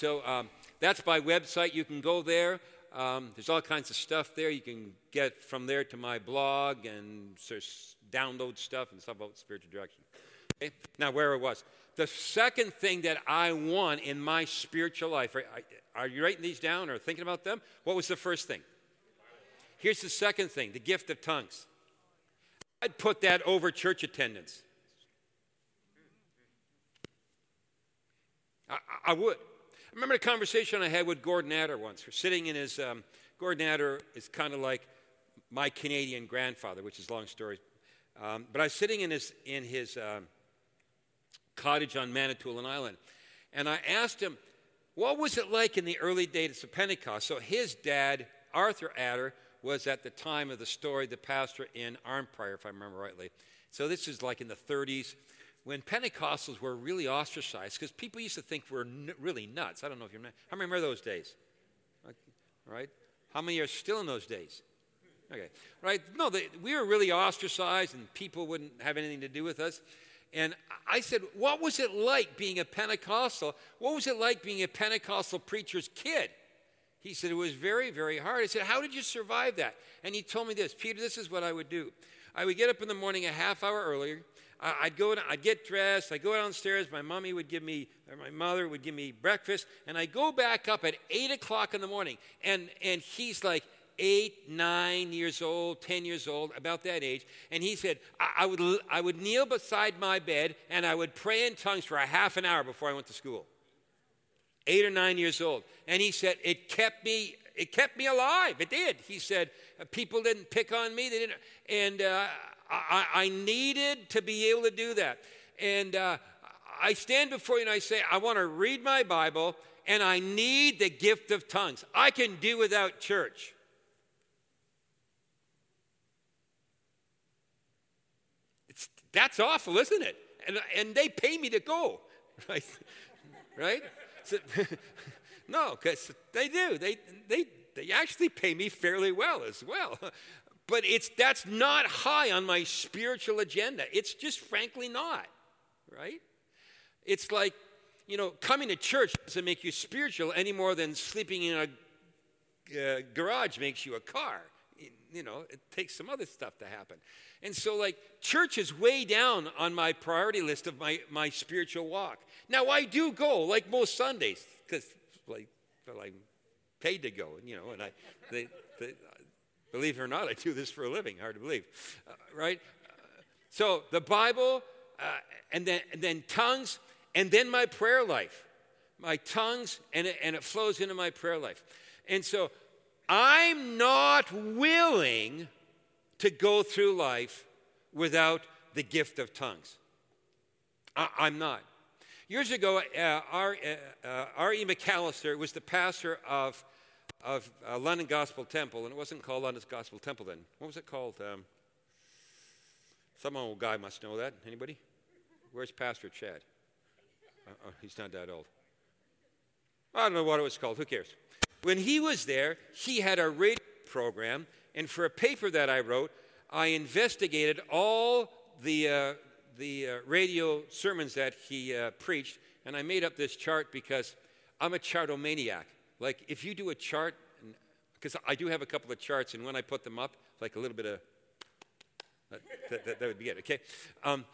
so um, that's my website. You can go there. Um, there's all kinds of stuff there. You can get from there to my blog and download stuff and stuff about spiritual direction. Okay? Now, where it was. The second thing that I want in my spiritual life, are, are you writing these down or thinking about them? What was the first thing? Here's the second thing the gift of tongues. I'd put that over church attendance. I, I would. I remember a conversation I had with Gordon Atter once. We're sitting in his, um, Gordon Atter is kind of like my Canadian grandfather, which is long story. Um, but I was sitting in his, in his um, cottage on Manitoulin Island, and I asked him, what was it like in the early days of Pentecost? So his dad, Arthur Atter, was at the time of the story the pastor in Arnprior, if I remember rightly. So this is like in the 30s when Pentecostals were really ostracized, because people used to think we're n- really nuts. I don't know if you remember. How many remember those days? Right? How many are still in those days? Okay. Right? No, they, we were really ostracized and people wouldn't have anything to do with us. And I said, What was it like being a Pentecostal? What was it like being a Pentecostal preacher's kid? He said, It was very, very hard. I said, How did you survive that? And he told me this Peter, this is what I would do. I would get up in the morning a half hour earlier. I'd go, I'd get dressed, I'd go downstairs, my mommy would give me, or my mother would give me breakfast, and I go back up at 8 o'clock in the morning. And, and he's like, eight, nine years old, 10 years old, about that age. And he said, I, I, would, I would kneel beside my bed and I would pray in tongues for a half an hour before I went to school. Eight or nine years old. And he said, it kept me, it kept me alive. It did. He said, people didn't pick on me. They didn't, and uh, I, I, needed to be able to do that. And uh, I stand before you and I say, I want to read my Bible and I need the gift of tongues. I can do without church. It's, that's awful, isn't it? And, and they pay me to go, right? right? So, no, because they do. They, they, they actually pay me fairly well as well. But it's, that's not high on my spiritual agenda. It's just frankly not, right? It's like, you know, coming to church doesn't make you spiritual any more than sleeping in a uh, garage makes you a car. You know, it takes some other stuff to happen. And so, like, church is way down on my priority list of my, my spiritual walk. Now, I do go, like most Sundays, because, like, I'm paid to go, you know, and I, they, they, Believe it or not, I do this for a living. Hard to believe, uh, right? Uh, so the Bible, uh, and then and then tongues, and then my prayer life, my tongues, and it, and it flows into my prayer life. And so I'm not willing to go through life without the gift of tongues. I, am not. Years ago, uh, R.E. Uh, McAlister was the pastor of of uh, London Gospel Temple, and it wasn't called London's Gospel Temple then. What was it called? Um, some old guy must know that. Anybody? Where's Pastor Chad? Uh, oh, he's not that old. I don't know what it was called. Who cares? When he was there, he had a radio program, and for a paper that I wrote, I investigated all the, uh, the uh, radio sermons that he uh, preached, and I made up this chart because I'm a chartomaniac. Like if you do a chart, because I do have a couple of charts, and when I put them up, like a little bit of that, that, that would be it, okay? Um,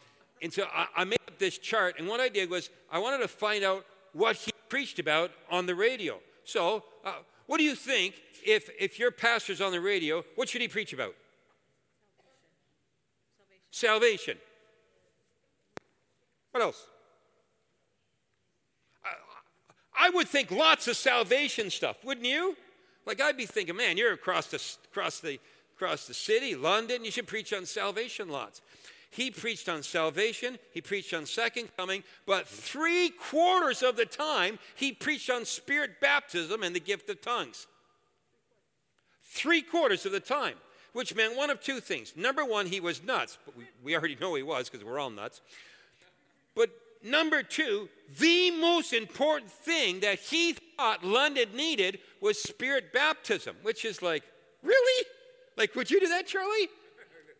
and so I, I made up this chart, and what I did was I wanted to find out what he preached about on the radio. So, uh, what do you think if, if your pastor's on the radio, what should he preach about? Salvation. Salvation. What else? I would think lots of salvation stuff, wouldn't you? Like I'd be thinking, man, you're across the, across the, across the city, London, you should preach on salvation lots. He preached on salvation, he preached on second coming, but three quarters of the time he preached on spirit baptism and the gift of tongues. Three quarters of the time, which meant one of two things. Number one, he was nuts, but we, we already know he was because we're all nuts. But number two, the most important thing that he thought London needed was spirit baptism, which is like, really? Like, would you do that, Charlie?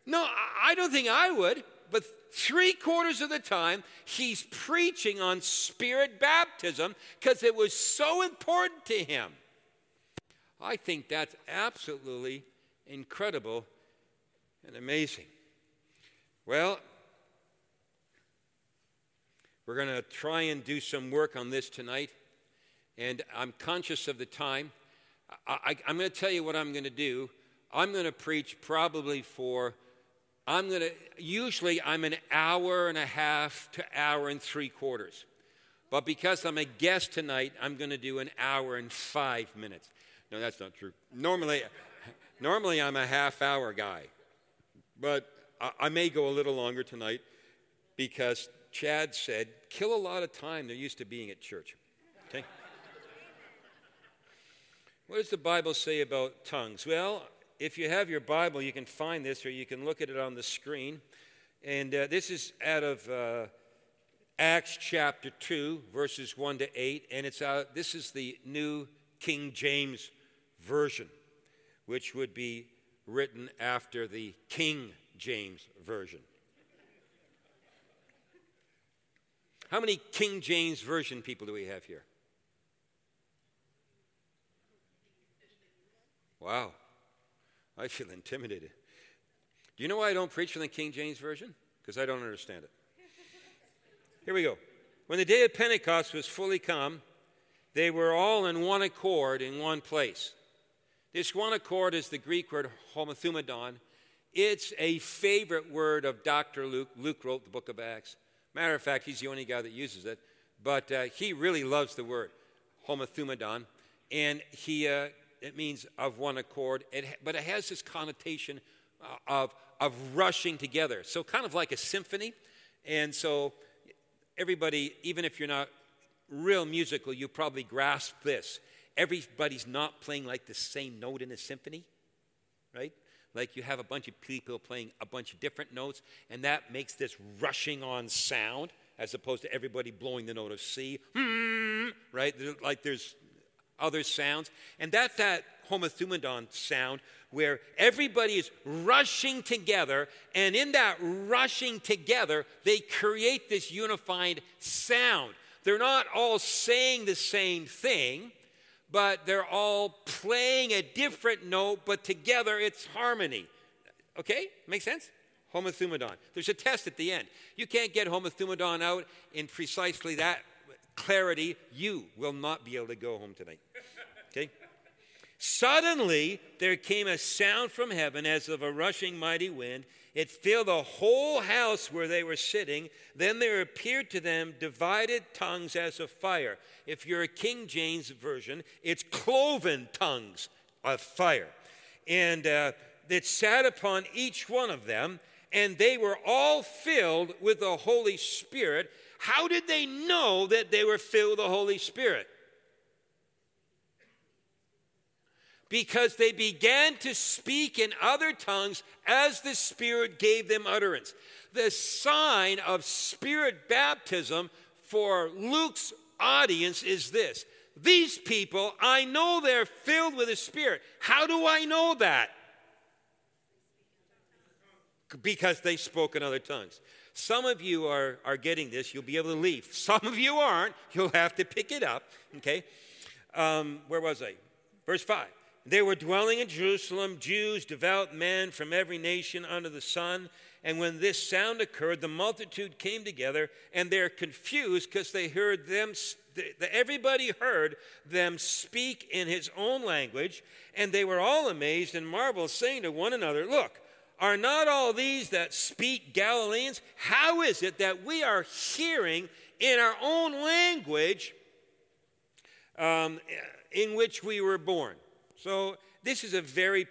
No, I don't think I would. But three quarters of the time, he's preaching on spirit baptism because it was so important to him. I think that's absolutely incredible and amazing. Well, we're going to try and do some work on this tonight, and I'm conscious of the time. I, am going to tell you what I'm going to do. I'm going to preach probably for I'm going to, usually I'm an hour and a half to hour and three quarters. But because I'm a guest tonight, I'm going to do an hour and five minutes. No, that's not true. Normally, normally I'm a half hour guy. But I, I may go a little longer tonight because Chad said, kill a lot of time they're used to being at church. Okay? what does the Bible say about tongues? Well, if you have your Bible, you can find this or you can look at it on the screen. And uh, this is out of uh, Acts chapter 2, verses 1 to 8. And it's out, this is the New King James Version, which would be written after the King James Version. How many King James Version people do we have here? Wow. I feel intimidated. Do you know why I don't preach from the King James Version? Because I don't understand it. Here we go. When the day of Pentecost was fully come, they were all in one accord in one place. This one accord is the Greek word homothumadon. It's a favorite word of Dr. Luke. Luke wrote the book of Acts. Matter of fact, he's the only guy that uses it, but uh, he really loves the word homothumadon. And he uh, it means of one accord, it, but it has this connotation uh, of, of rushing together. So, kind of like a symphony. And so, everybody, even if you're not real musical, you probably grasp this. Everybody's not playing like the same note in a symphony, right? Like you have a bunch of people playing a bunch of different notes, and that makes this rushing on sound as opposed to everybody blowing the note of C, hmm, right? Like there's other sounds. And that's that homothumadon sound where everybody is rushing together, and in that rushing together, they create this unified sound. They're not all saying the same thing, but they're all playing a different note, but together it's harmony. Okay? Make sense? Homothumadon. There's a test at the end. You can't get homothumadon out in precisely that clarity, you will not be able to go home tonight. Okay? Suddenly, there came a sound from heaven as of a rushing mighty wind. It filled the whole house where they were sitting. Then there appeared to them divided tongues as of fire. If you're a King James version, it's cloven tongues of fire. And uh, it sat upon each one of them, and they were all filled with the Holy Spirit how did they know that they were filled with the Holy Spirit? Because they began to speak in other tongues as the Spirit gave them utterance. The sign of Spirit baptism for Luke's audience is this these people, I know they're filled with the Spirit. How do I know that? Because they spoke in other tongues. Some of you are, are getting this, you'll be able to leave. Some of you aren't, you'll have to pick it up. Okay? Um, where was I? Verse 5. They were dwelling in Jerusalem, Jews, devout men from every nation under the sun. And when this sound occurred, the multitude came together, and they're confused because they heard them, everybody heard them speak in his own language, and they were all amazed and marveled, saying to one another, Look, are not all these that speak Galileans? How is it that we are hearing in our own language um, in which we were born? So, this is a very,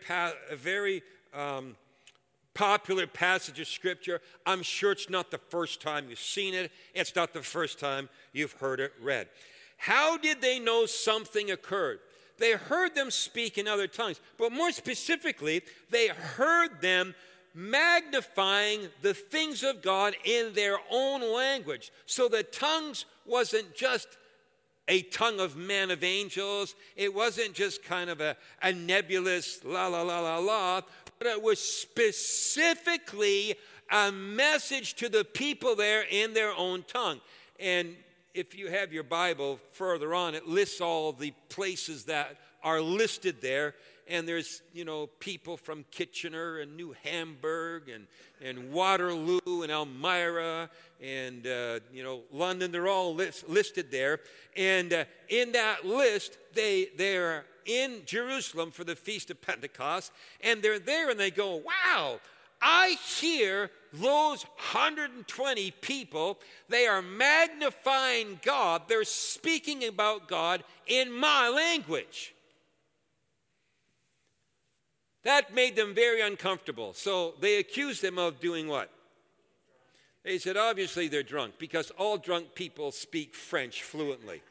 a very um, popular passage of scripture. I'm sure it's not the first time you've seen it, it's not the first time you've heard it read. How did they know something occurred? They heard them speak in other tongues, but more specifically, they heard them magnifying the things of God in their own language. So the tongues wasn't just a tongue of men of angels, it wasn't just kind of a, a nebulous la la la la la, but it was specifically a message to the people there in their own tongue. And if you have your Bible further on, it lists all the places that are listed there. And there's, you know, people from Kitchener and New Hamburg and, and Waterloo and Elmira and, uh, you know, London. They're all list, listed there. And uh, in that list, they, they're in Jerusalem for the Feast of Pentecost. And they're there and they go, wow, I hear those 120 people, they are magnifying God. They're speaking about God in my language. That made them very uncomfortable. So they accused them of doing what? They said, obviously they're drunk because all drunk people speak French fluently.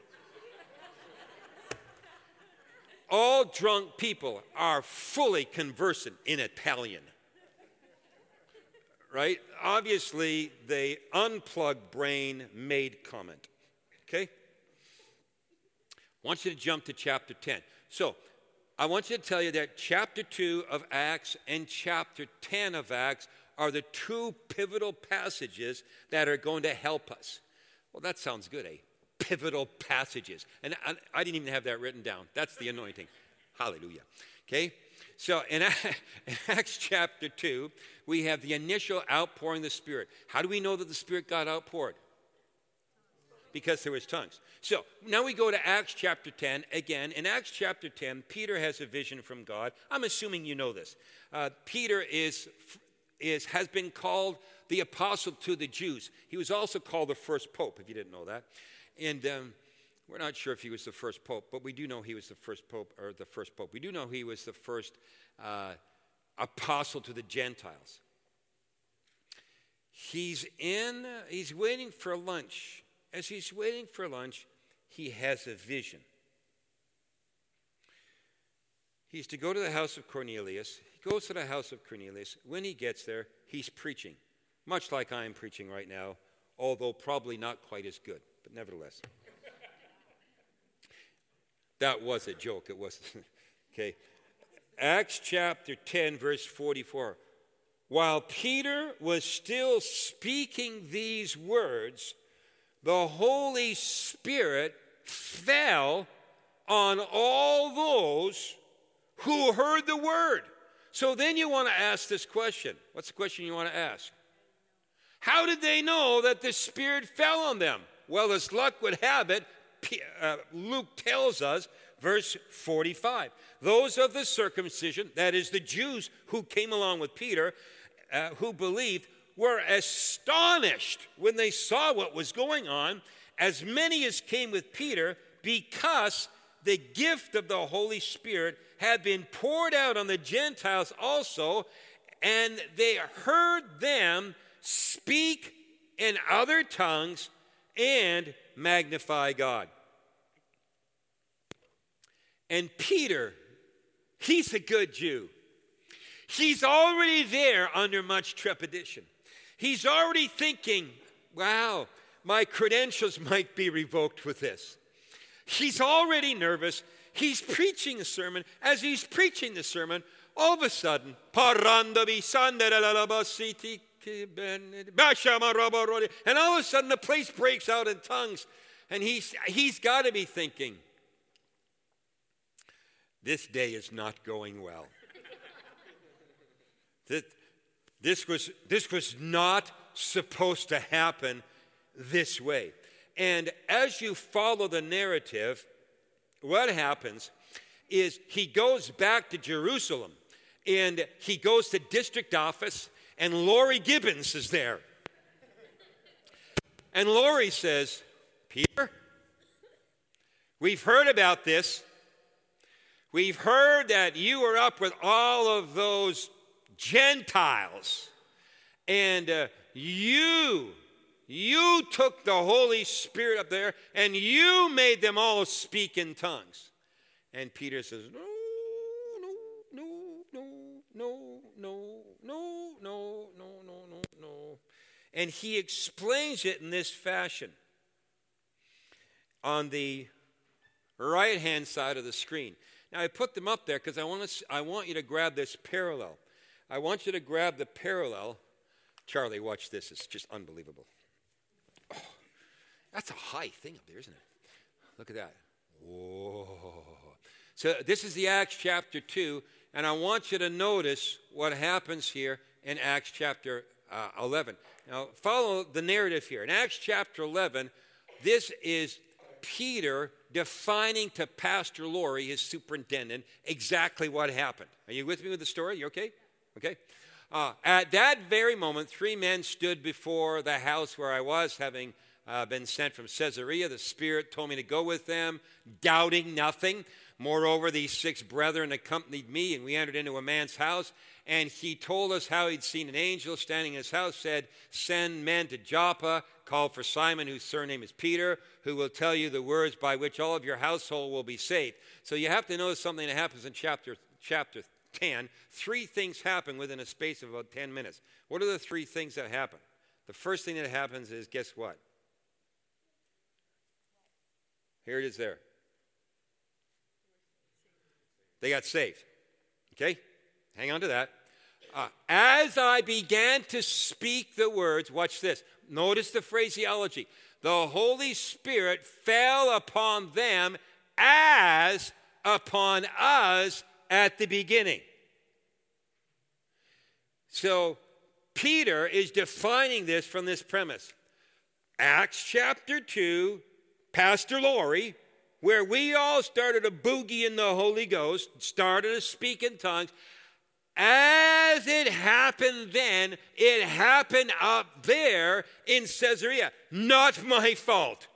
all drunk people are fully conversant in Italian right? Obviously, the unplugged brain made comment. Okay? I want you to jump to chapter 10. So, I want you to tell you that chapter 2 of Acts and chapter 10 of Acts are the two pivotal passages that are going to help us. Well, that sounds good, eh? Pivotal passages. And I, I didn't even have that written down. That's the anointing. Hallelujah. Okay? So in, in Acts chapter 2, we have the initial outpouring of the Spirit. How do we know that the Spirit got outpoured? Because there was tongues. So now we go to Acts chapter 10. Again, in Acts chapter 10, Peter has a vision from God. I'm assuming you know this. Uh, Peter is, is, has been called the apostle to the Jews. He was also called the first pope, if you didn't know that. And um, we're not sure if he was the first pope, but we do know he was the first pope, or the first pope. We do know he was the first uh, apostle to the Gentiles. He's in, he's waiting for lunch. As he's waiting for lunch, he has a vision. He's to go to the house of Cornelius. He goes to the house of Cornelius. When he gets there, he's preaching, much like I am preaching right now, although probably not quite as good, but nevertheless. that was a joke. It was okay. Acts chapter 10, verse 44. While Peter was still speaking these words, the Holy Spirit fell on all those who heard the word. So then you want to ask this question. What's the question you want to ask? How did they know that the Spirit fell on them? Well, as luck would have it, uh, Luke tells us verse 45. Those of the circumcision, that is the Jews who came along with Peter, uh, who believed, were astonished when they saw what was going on, as many as came with Peter, because the gift of the Holy Spirit had been poured out on the Gentiles also, and they heard them speak in other tongues and magnify God. And Peter, he's a good Jew. He's already there under much trepidation. He's already thinking, wow, my credentials might be revoked with this. He's already nervous. He's preaching a sermon. As he's preaching the sermon, all of a sudden, and all of a sudden the place breaks out in tongues. And he's, he's got to be thinking, this day is not going well. This, was, this was not supposed to happen this way. And as you follow the narrative, what happens is he goes back to Jerusalem and he goes to district office, and Lori Gibbons is there. And Lori says, Peter, we've heard about this. We've heard that you were up with all of those Gentiles. And uh, you, you took the Holy Spirit up there and you made them all speak in tongues. And Peter says, No, no, no, no, no, no, no, no, no, no, no, no. And he explains it in this fashion. On the right hand side of the screen. Now, I put them up there because I, want to, I want you to grab this parallel. I want you to grab the parallel. Charlie, watch this. It's just unbelievable. Oh, that's a high thing up there, isn't it? Look at that. Whoa. So, this is the Acts chapter 2, and I want you to notice what happens here in Acts chapter uh, 11. Now, follow the narrative here. In Acts chapter 11, this is Peter defining to Pastor Laurie, his superintendent, exactly what happened. Are you with me with the story? You okay? Okay. Uh, at that very moment, three men stood before the house where I was, having uh, been sent from Caesarea. The Spirit told me to go with them, doubting nothing. Moreover, these six brethren accompanied me, and we entered into a man's house. And he told us how he'd seen an angel standing in his house, said, Send men to Joppa, call for Simon, whose surname is Peter, who will tell you the words by which all of your household will be saved. So you have to notice something that happens in chapter, chapter 10. Three things happen within a space of about 10 minutes. What are the three things that happen? The first thing that happens is guess what? Here it is there. They got saved. Okay? Hang on to that. Uh, as I began to speak the words, watch this. Notice the phraseology. The Holy Spirit fell upon them as upon us at the beginning. So Peter is defining this from this premise. Acts chapter 2, Pastor Laurie, where we all started a boogie in the Holy Ghost, started to speak in tongues. As it happened then, it happened up there in Caesarea. Not my fault.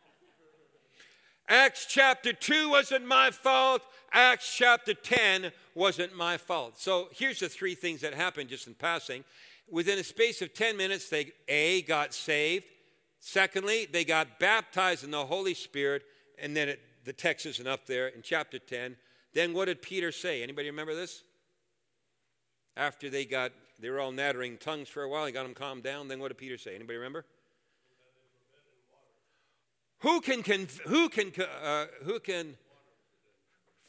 Acts chapter 2 wasn't my fault. Acts chapter 10 wasn't my fault. So here's the three things that happened just in passing. Within a space of 10 minutes, they A, got saved. Secondly, they got baptized in the Holy Spirit. And then it, the text isn't up there in chapter 10. Then what did Peter say? Anybody remember this? After they got, they were all nattering tongues for a while, he got them calmed down. Then what did Peter say? Anybody remember? Who can, who can, uh, who can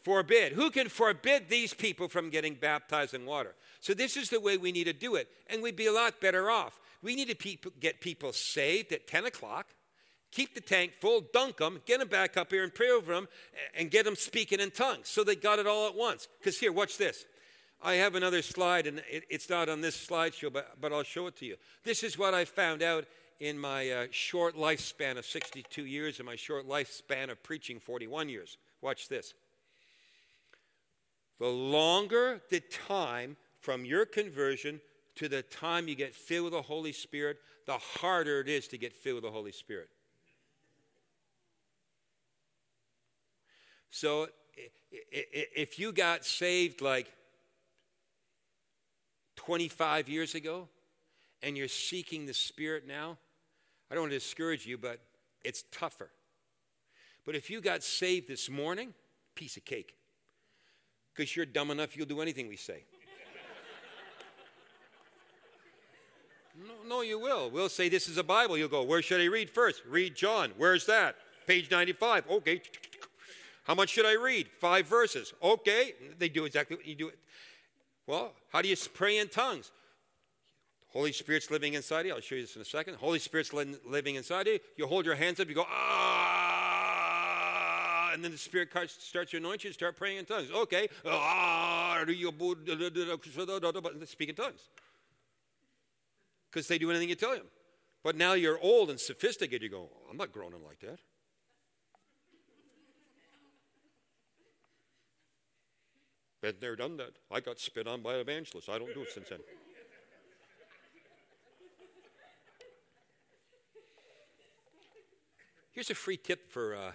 forbid? Who can forbid these people from getting baptized in water? So this is the way we need to do it, and we'd be a lot better off. We need to get people saved at 10 o'clock, keep the tank full, dunk them, get them back up here and pray over them, and get them speaking in tongues. So they got it all at once. Because here, watch this. I have another slide, and it, it's not on this slideshow, but, but I'll show it to you. This is what I found out in my uh, short lifespan of 62 years and my short lifespan of preaching 41 years. Watch this. The longer the time from your conversion to the time you get filled with the Holy Spirit, the harder it is to get filled with the Holy Spirit. So if you got saved like 25 years ago and you're seeking the Spirit now, I don't want to discourage you, but it's tougher. But if you got saved this morning, piece of cake. Because you're dumb enough, you'll do anything we say. no, no, you will. We'll say this is a Bible. You'll go, where should I read first? Read John. Where's that? Page 95. Okay. How much should I read? Five verses. Okay. They do exactly what you do. Well, how do you pray in tongues? Holy Spirit's living inside you. I'll show you this in a second. Holy Spirit's living inside you. You hold your hands up, you go, ah, and then the Spirit starts to anoint you, start praying in tongues. Okay, speak in tongues. Because they do anything you tell them. But now you're old and sophisticated, you go, I'm not groaning like that. Been there, done that. I got spit on by evangelists. I don't do it since then. Here's a free tip for uh,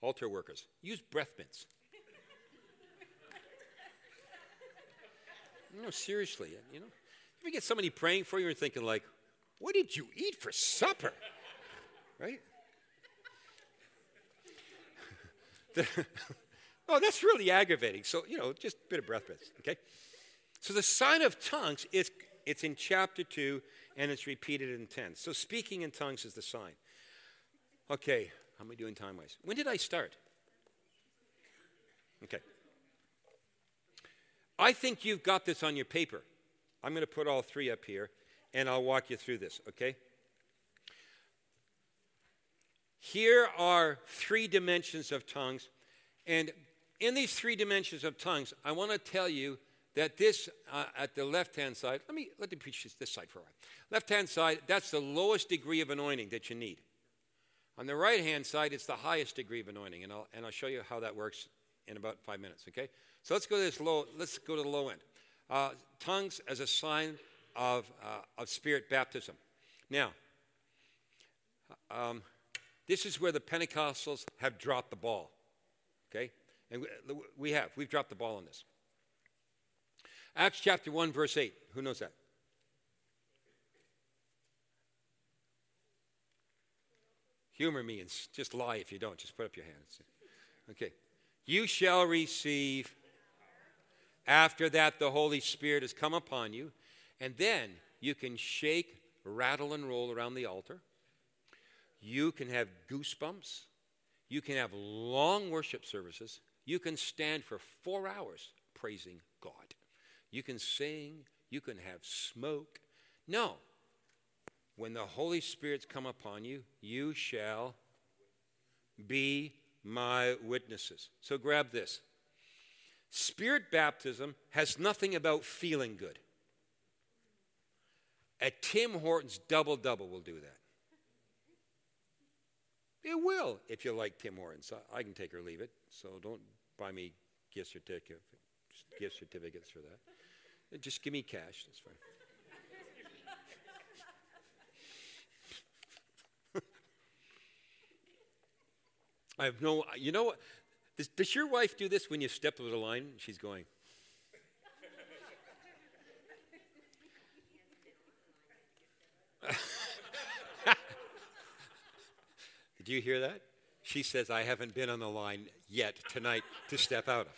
altar workers use breath mints. No, seriously, you know. If You get somebody praying for you and thinking like, what did you eat for supper? Right? oh, that's really aggravating. So, you know, just a bit of breath mints, okay? So the sign of tongues is it's in chapter 2 and it's repeated in 10. So speaking in tongues is the sign. Okay, how am I doing time wise? When did I start? Okay. I think you've got this on your paper. I'm going to put all three up here and I'll walk you through this, okay? Here are three dimensions of tongues. And in these three dimensions of tongues, I want to tell you that this uh, at the left hand side, let me let me preach this, this side for a while. Left hand side, that's the lowest degree of anointing that you need. On the right hand side, it's the highest degree of anointing, and I'll, and I'll show you how that works in about five minutes, okay? So let's go to this low, let's go to the low end. Uh, tongues as a sign of, uh, of spirit baptism. Now, um, this is where the Pentecostals have dropped the ball, okay? And we have, we've dropped the ball on this. Acts chapter 1, verse 8. Who knows that? Humor me and just lie if you don't. Just put up your hands. Okay. You shall receive, after that, the Holy Spirit has come upon you, and then you can shake, rattle, and roll around the altar. You can have goosebumps. You can have long worship services. You can stand for four hours praising God. You can sing. You can have smoke. No, when the Holy Spirit's come upon you, you shall be my witnesses. So grab this. Spirit baptism has nothing about feeling good. At Tim Hortons Double Double will do that. It will if you like Tim Hortons. I can take or leave it, so don't buy me gift certificates, gift certificates for that. Just give me cash. That's fine. I have no, you know what? Does, does your wife do this when you step over the line? She's going. Did you hear that? She says, I haven't been on the line yet tonight to step out of.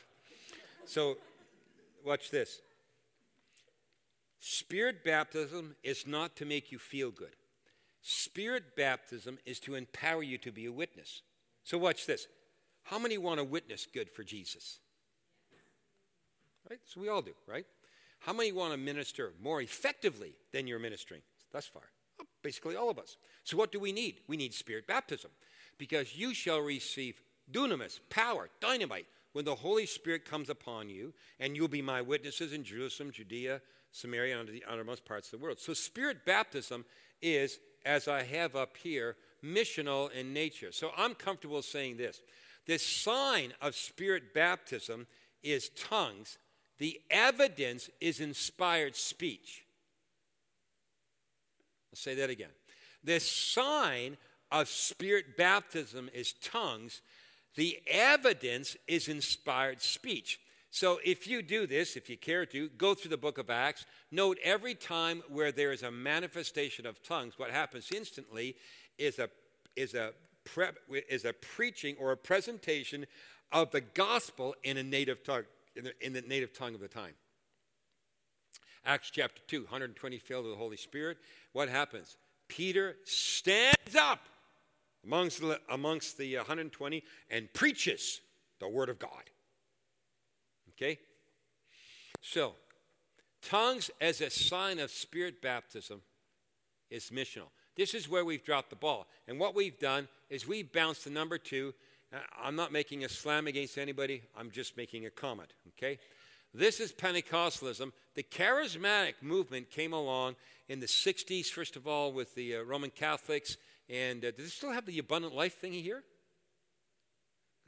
So, watch this. Spirit baptism is not to make you feel good. Spirit baptism is to empower you to be a witness. So, watch this. How many want to witness good for Jesus? Right? So, we all do, right? How many want to minister more effectively than you're ministering thus far? Well, basically, all of us. So, what do we need? We need spirit baptism because you shall receive dunamis, power, dynamite, when the Holy Spirit comes upon you, and you'll be my witnesses in Jerusalem, Judea, Samaria, and the uttermost parts of the world. So, spirit baptism is, as I have up here, missional in nature. So I'm comfortable saying this. This sign of spirit baptism is tongues. The evidence is inspired speech. I'll say that again. The sign of spirit baptism is tongues. The evidence is inspired speech. So if you do this, if you care to, go through the book of Acts. Note every time where there is a manifestation of tongues, what happens instantly is a, is a, pre, is a preaching or a presentation of the gospel in a native tongue, in the, in the native tongue of the time. Acts chapter 2, 120 filled with the Holy Spirit. What happens? Peter stands up amongst the, amongst the 120 and preaches the word of God. Okay? So, tongues as a sign of spirit baptism is missional. This is where we've dropped the ball. And what we've done is we've bounced to number two. I'm not making a slam against anybody, I'm just making a comment, okay? This is Pentecostalism. The charismatic movement came along in the 60s, first of all, with the uh, Roman Catholics. And uh, do they still have the abundant life thing here?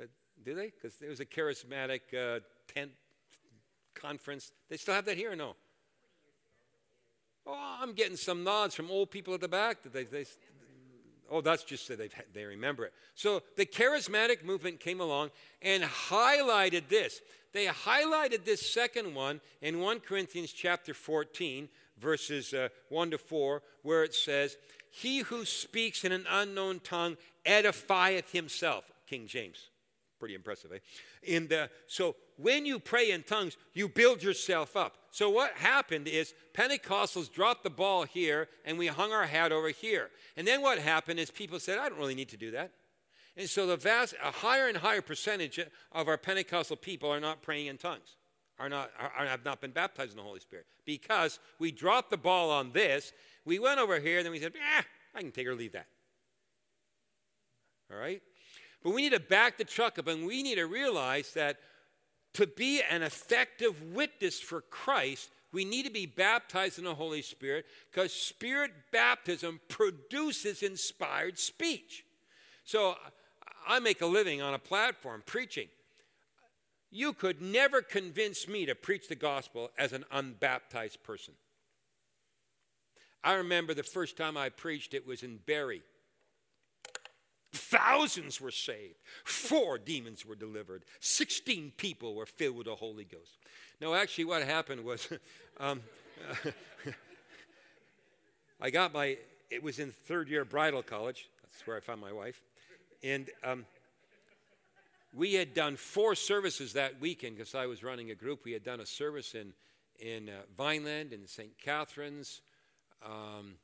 Uh, do they? Because there was a charismatic uh, tent conference. They still have that here or no? Oh, I'm getting some nods from old people at the back. that They, they, Oh, that's just so they they remember it. So the charismatic movement came along and highlighted this. They highlighted this second one in 1 Corinthians chapter 14, verses uh, 1 to 4, where it says, He who speaks in an unknown tongue edifieth himself. King James. Pretty impressive, eh? In the, so when you pray in tongues, you build yourself up. So what happened is Pentecostals dropped the ball here and we hung our hat over here. And then what happened is people said, I don't really need to do that. And so the vast, a higher and higher percentage of our Pentecostal people are not praying in tongues, are not, are, have not been baptized in the Holy Spirit because we dropped the ball on this. We went over here and then we said, ah, I can take or leave that. All right? But we need to back the truck up and we need to realize that to be an effective witness for Christ, we need to be baptized in the Holy Spirit because Spirit baptism produces inspired speech. So I make a living on a platform preaching. You could never convince me to preach the gospel as an unbaptized person. I remember the first time I preached, it was in Barrie. Thousands were saved. Four demons were delivered. 16 people were filled with the Holy Ghost. No, actually, what happened was um, I got my, it was in third year bridal college. That's where I found my wife. And um, we had done four services that weekend because I was running a group. We had done a service in, in uh, Vineland, in St. Catharines, um,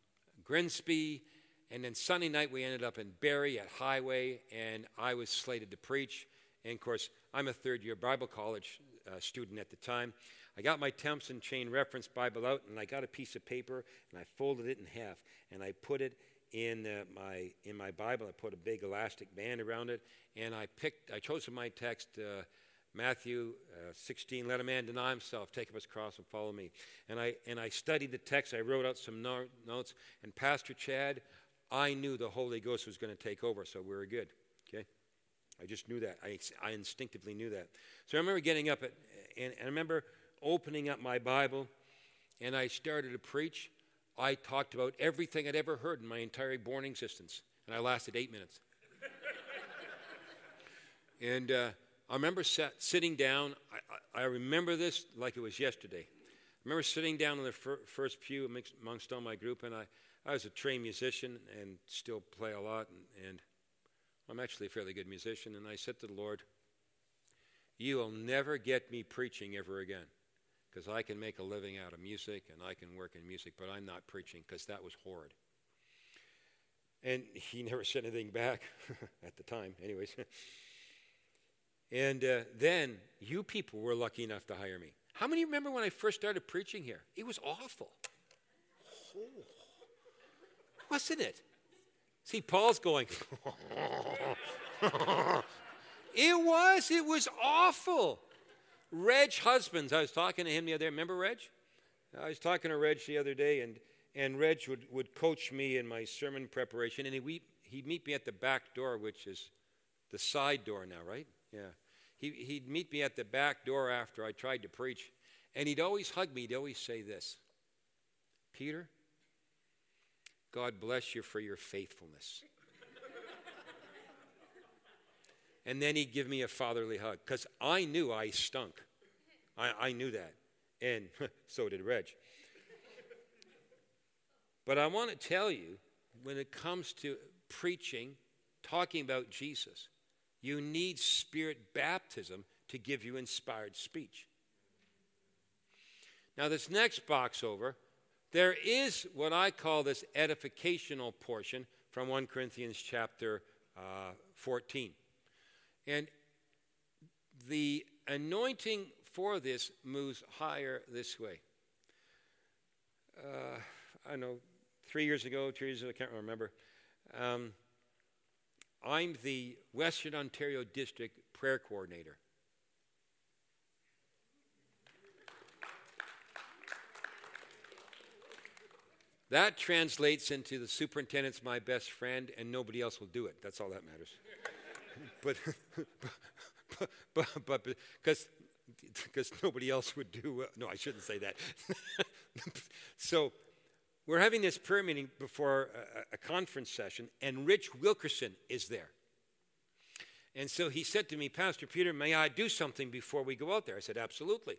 Grimsby, and then Sunday night, we ended up in Barrie at Highway, and I was slated to preach. And of course, I'm a third year Bible college uh, student at the time. I got my Thompson Chain Reference Bible out, and I got a piece of paper, and I folded it in half, and I put it in uh, my in my Bible. I put a big elastic band around it, and I picked. I chose my text. Uh, Matthew uh, 16, let a man deny himself, take up his cross, and follow me. And I, and I studied the text. I wrote out some no- notes. And Pastor Chad I knew the Holy Ghost was going to take over, so we were good. Okay? I just knew that. I, I instinctively knew that. So I remember getting up at, and, and I remember opening up my Bible, and I started to preach. I talked about everything I'd ever heard in my entire born existence, and I lasted eight minutes. and uh, I remember sat, sitting down. I, I, remember this like it was yesterday. I remember sitting down in the fir- first pew amongst, amongst all my group, and I, I was a trained musician and still play a lot, and, and I'm actually a fairly good musician. And I said to the Lord, You will never get me preaching ever again because I can make a living out of music and I can work in music, but I'm not preaching because that was horrid. And he never said anything back at the time, anyways. and uh, then you people were lucky enough to hire me. How many remember when I first started preaching here? It was awful. Oh wasn't it? See, Paul's going, it was, it was awful. Reg Husbands, I was talking to him the other day. Remember Reg? I was talking to Reg the other day, and, and Reg would, would coach me in my sermon preparation, and he, he'd meet me at the back door, which is the side door now, right? Yeah. He, he'd meet me at the back door after I tried to preach, and he'd always hug me. He'd always say this Peter, God bless you for your faithfulness. and then he'd give me a fatherly hug because I knew I stunk. I, I knew that. And so did Reg. But I want to tell you when it comes to preaching, talking about Jesus, you need spirit baptism to give you inspired speech. Now, this next box over there is what I call this edificational portion from 1 Corinthians chapter uh, 14. And the anointing for this moves higher this way. Uh, I know, three years ago, two years ago, I can't remember. Um, I'm the Western Ontario District Prayer Coordinator. That translates into the superintendent's my best friend and nobody else will do it. That's all that matters. but, but, but, because because nobody else would do no i shouldn't say that so we're having this prayer meeting before a, a conference session, and Rich Wilkerson is there. And so he said to me, Pastor Peter, may I do something before we go out there? I said, Absolutely.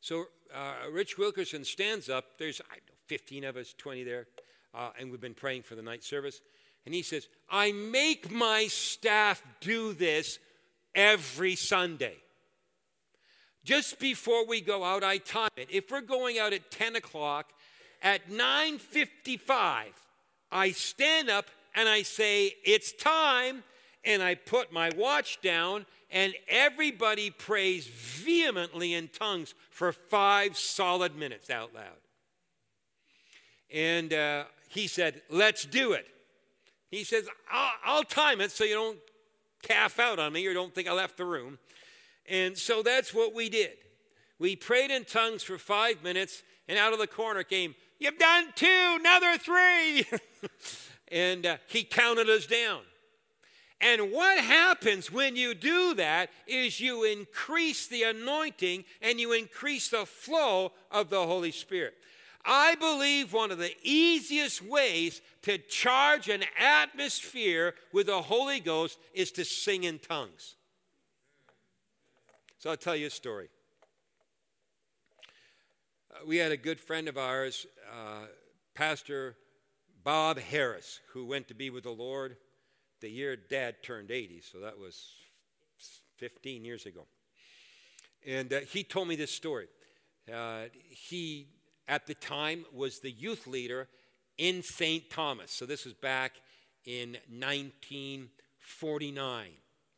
So uh, Rich Wilkerson stands up. There's I know, 15 of us, 20 there, uh, and we've been praying for the night service. And he says, I make my staff do this every Sunday. Just before we go out, I time it. If we're going out at 10 o'clock, at 9:55, I stand up and I say, "It's time." And I put my watch down and everybody prays vehemently in tongues for five solid minutes out loud. And uh, he said, Let's do it. He says, I'll, I'll time it so you don't calf out on me or don't think I left the room. And so that's what we did. We prayed in tongues for five minutes, and out of the corner came, You've done two, another three. and uh, he counted us down. And what happens when you do that is you increase the anointing and you increase the flow of the Holy Spirit. I believe one of the easiest ways to charge an atmosphere with the Holy Ghost is to sing in tongues. So I'll tell you a story. Uh, we had a good friend of ours, uh, Pastor Bob Harris, who went to be with the Lord the year dad turned 80, so that was 15 years ago. And uh, he told me this story. Uh, he, at the time, was the youth leader in St. Thomas. So this was back in 1949,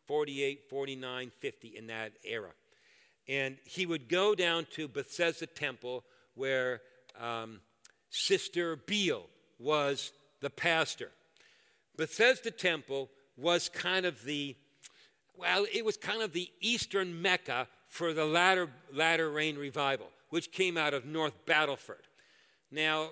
48, 49, 50, in that era. And he would go down to Bethesda Temple where um, Sister Beall was the pastor. Bethesda Temple was kind of the, well, it was kind of the eastern Mecca for the latter, latter rain revival, which came out of North Battleford. Now,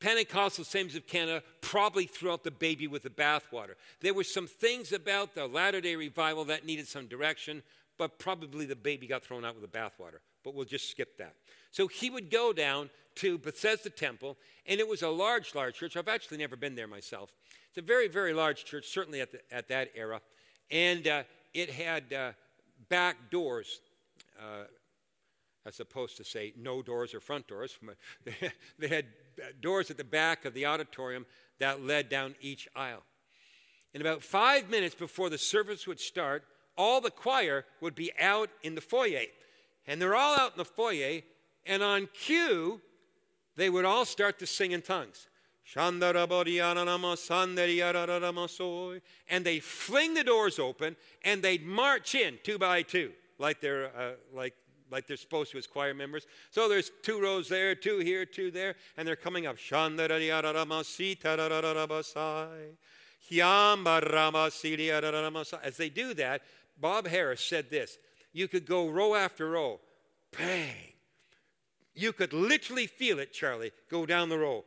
Pentecostal Saints of Canada probably threw out the baby with the bathwater. There were some things about the Latter day revival that needed some direction, but probably the baby got thrown out with the bathwater. But we'll just skip that. So he would go down to Bethesda Temple, and it was a large, large church. I've actually never been there myself. It's a very, very large church, certainly at, the, at that era. And uh, it had uh, back doors, uh, as opposed to say no doors or front doors. they had doors at the back of the auditorium that led down each aisle. In about five minutes before the service would start, all the choir would be out in the foyer. And they're all out in the foyer, and on cue, they would all start to sing in tongues. And they fling the doors open and they'd march in two by two, like they're, uh, like, like they're supposed to as choir members. So there's two rows there, two here, two there, and they're coming up. As they do that, Bob Harris said this You could go row after row, bang, you could literally feel it, Charlie, go down the row.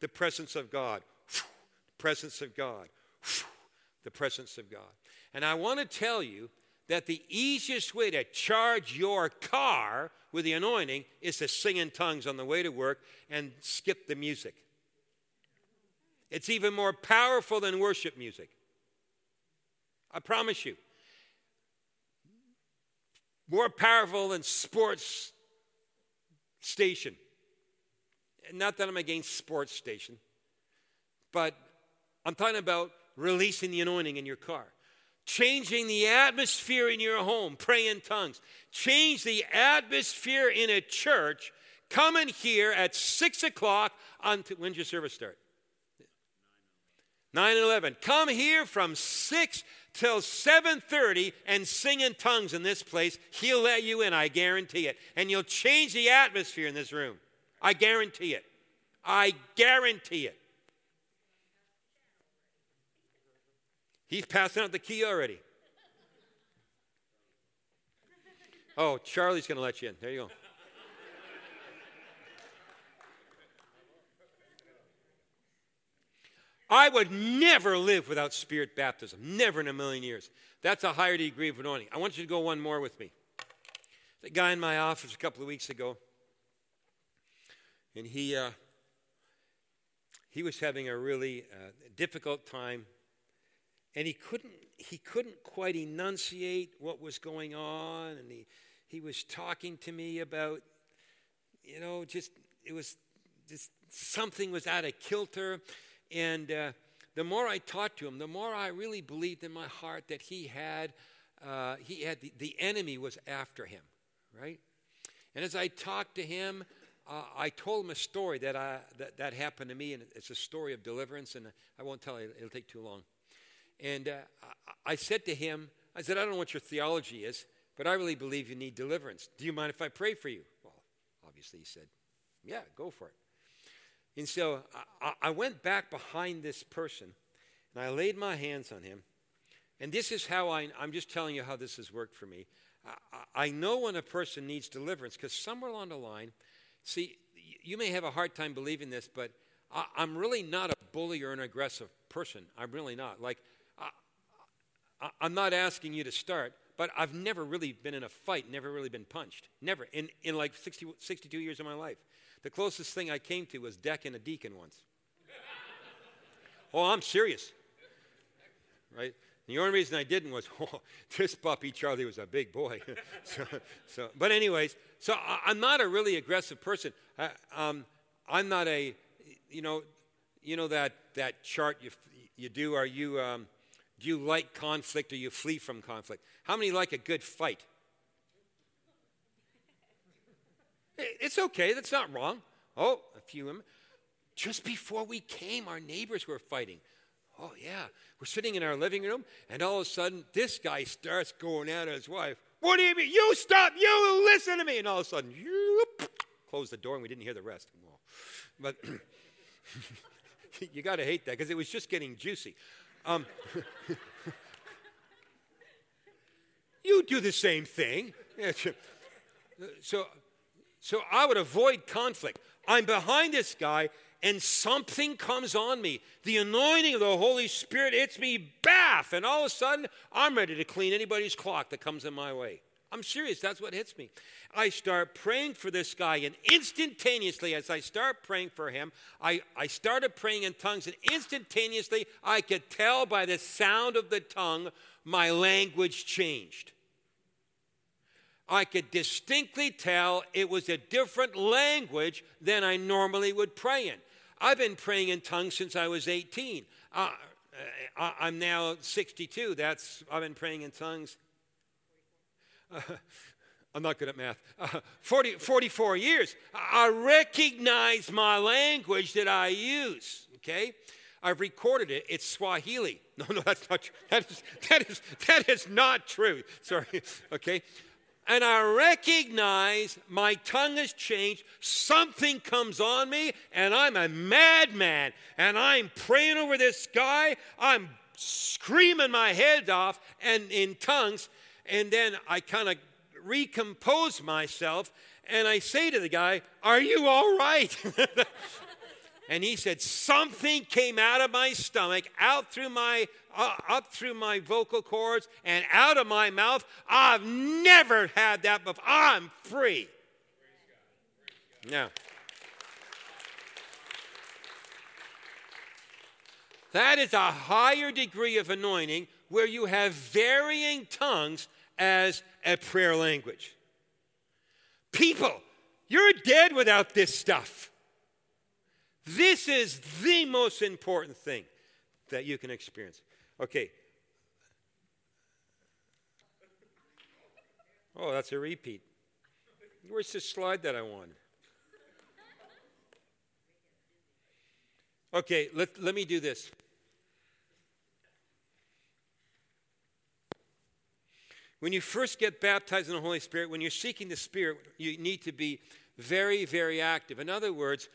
The presence of God. The presence of God. The presence of God. And I want to tell you that the easiest way to charge your car with the anointing is to sing in tongues on the way to work and skip the music. It's even more powerful than worship music. I promise you. More powerful than sports station. Not that I'm against sports station, but I'm talking about releasing the anointing in your car. Changing the atmosphere in your home, pray in tongues. Change the atmosphere in a church. Come in here at 6 o'clock on, when's your service start? 9 11. Come here from 6 till 7:30 and sing in tongues in this place, he'll let you in, I guarantee it. And you'll change the atmosphere in this room. I guarantee it. I guarantee it. He's passing out the key already. Oh, Charlie's going to let you in. There you go. I would never live without spirit baptism, never in a million years. That's a higher degree of anointing. I want you to go one more with me. The guy in my office a couple of weeks ago, and he, uh, he was having a really uh, difficult time, and he couldn't, he couldn't quite enunciate what was going on, and he, he was talking to me about, you know, just, it was just something was out of kilter, and uh, the more I talked to him, the more I really believed in my heart that he had, uh, he had the, the enemy was after him, right? And as I talked to him, uh, I told him a story that, I, that, that happened to me, and it's a story of deliverance, and I won't tell you, it'll take too long. And uh, I, said to him, I said, I don't know what your theology is, but I really believe you need deliverance. Do you mind if I pray for you? Well, obviously, he said, Yeah, go for it. And so I, I went back behind this person and I laid my hands on him. And this is how I, I'm just telling you how this has worked for me. I, I know when a person needs deliverance because somewhere along the line, see, you may have a hard time believing this, but I, am really not a bully or an aggressive person. I'm really not. Like, I'm not asking you to start, but I've never really been in a fight, never really been punched. Never. In, in like 60, 62 years of my life. The closest thing I came to was decking a deacon once. oh, I'm serious. Right? The only reason I didn't was, oh, this puppy Charlie was a big boy. so, so, but anyways, so I, am not a really aggressive person. I, um, I'm not a, you know, you know that that chart you you do. Are you um, do you like conflict or you flee from conflict? How many like a good fight? It's okay, that's not wrong. Oh, a few. Just before we came, our neighbors were fighting. Oh, yeah. We're sitting in our living room, and all of a sudden, this guy starts going at his wife. What do you mean? You stop! You listen to me! And all of a sudden, you close the door, and we didn't hear the rest. But you got to hate that because it was just getting juicy. Um, you do the same thing. So so I would avoid conflict. I'm behind this guy, and something comes on me. The anointing of the Holy Spirit hits me, baff, and all of a sudden, I'm ready to clean anybody's clock that comes in my way. I'm serious, that's what hits me. I start praying for this guy, and instantaneously, as I start praying for him, I, I started praying in tongues, and instantaneously, I could tell by the sound of the tongue, my language changed. I could distinctly tell it was a different language than I normally would pray in. I've been praying in tongues since I was 18. Uh, uh I'm now 62. That's I've been praying in tongues. Uh, I'm not good at math. Uh, 40, 44 years. I recognize my language that I use. Okay, I've recorded it. It's Swahili. No, no, that's not true. That is, that is, that is not true. Sorry. Okay and I recognize my tongue has changed, something comes on me, and I'm a madman, and I'm praying over this guy, I'm screaming my head off and in tongues, and then I kind of recompose myself, and I say to the guy, Are you all right? and he said, Something came out of my stomach, out through my uh, up through my vocal cords and out of my mouth. I've never had that before. I'm free. Now, that is a higher degree of anointing where you have varying tongues as a prayer language. People, you're dead without this stuff. This is the most important thing that you can experience. Okay. Oh, that's a repeat. Where's the slide that I wanted? Okay, let, let me do this. When you first get baptized in the Holy Spirit, when you're seeking the Spirit, you need to be very, very active. In other words,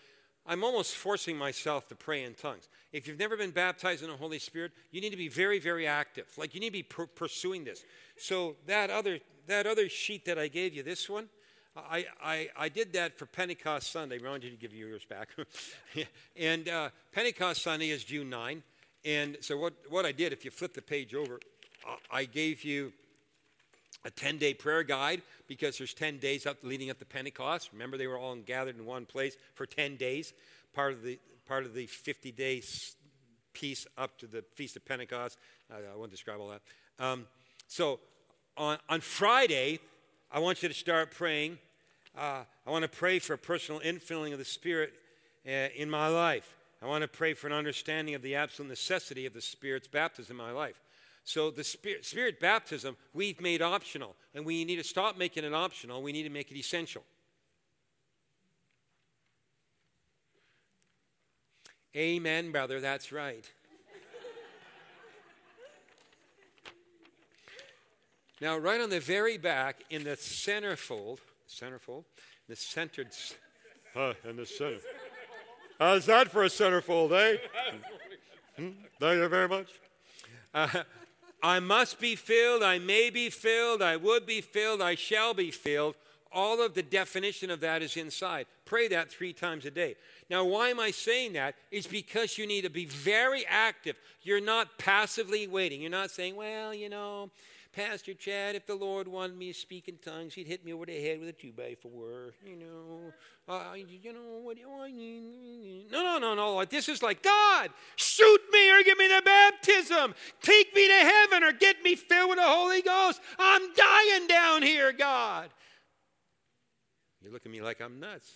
I'm almost forcing myself to pray in tongues. If you've never been baptized in the Holy Spirit, you need to be very, very active. Like you need to be per- pursuing this. So that other that other sheet that I gave you, this one, I, I, I did that for Pentecost Sunday. I wanted you to give you yours back. and uh, Pentecost Sunday is June 9. And so what, what I did, if you flip the page over, I gave you a 10 day prayer guide because there's 10 days up leading up to Pentecost. Remember, they were all gathered in one place for 10 days, part of the, part of the 50 days piece up to the Feast of Pentecost. I, I won't describe all that. Um, so on, on Friday, I want you to start praying. Uh, I want to pray for a personal infilling of the Spirit uh, in my life. I want to pray for an understanding of the absolute necessity of the Spirit's baptism in my life. So the spirit, spirit, baptism we've made optional, and we need to stop making it optional. We need to make it essential. Amen, brother. That's right. now, right on the very back, in the centerfold, centerfold, the centered, uh, in the center. How's that for a centerfold, eh? Hmm? Thank you very much. Uh, I must be filled, I may be filled, I would be filled, I shall be filled. All of the definition of that is inside. Pray that three times a day. Now, why am I saying that? It's because you need to be very active. You're not passively waiting. You're not saying, well, you know, Pastor Chad, if the Lord wanted me to speak in tongues, he'd hit me over the head with a two by four. You know, uh, you know what? do I mean? No, no, no, no. This is like God, shoot me or give me the baptism, take me to heaven or get me filled with the Holy Ghost. I'm dying down here, God. You look at me like I'm nuts.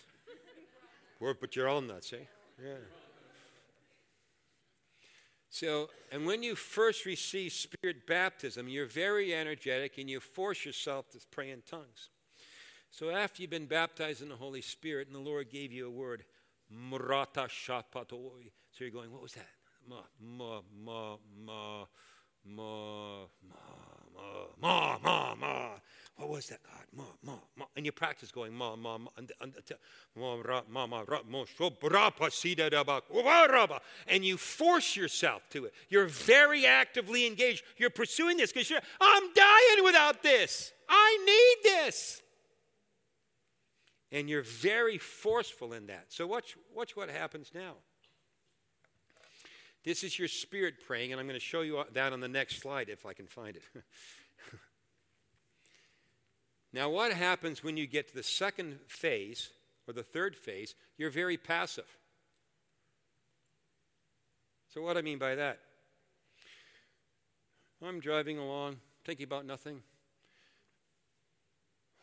but you're all nuts, eh? Yeah. So, and when you first receive spirit baptism, you're very energetic and you force yourself to pray in tongues. So, after you've been baptized in the Holy Spirit and the Lord gave you a word, mrata shapatoi. So you're going, what was that? Ma, ma, ma, ma, ma, ma, ma, ma, ma. What was that, God? Ma, ma, ma. And you practice going, ma, ma, ma, and, and, ma, ra, ma, ma, ra, mo, raba. And you force yourself to it. You're very actively engaged. You're pursuing this because you're, I'm dying without this. I need this. And you're very forceful in that. So watch, watch what happens now. This is your spirit praying, and I'm going to show you that on the next slide if I can find it. Now, what happens when you get to the second phase or the third phase? You're very passive. So, what do I mean by that? I'm driving along, thinking about nothing.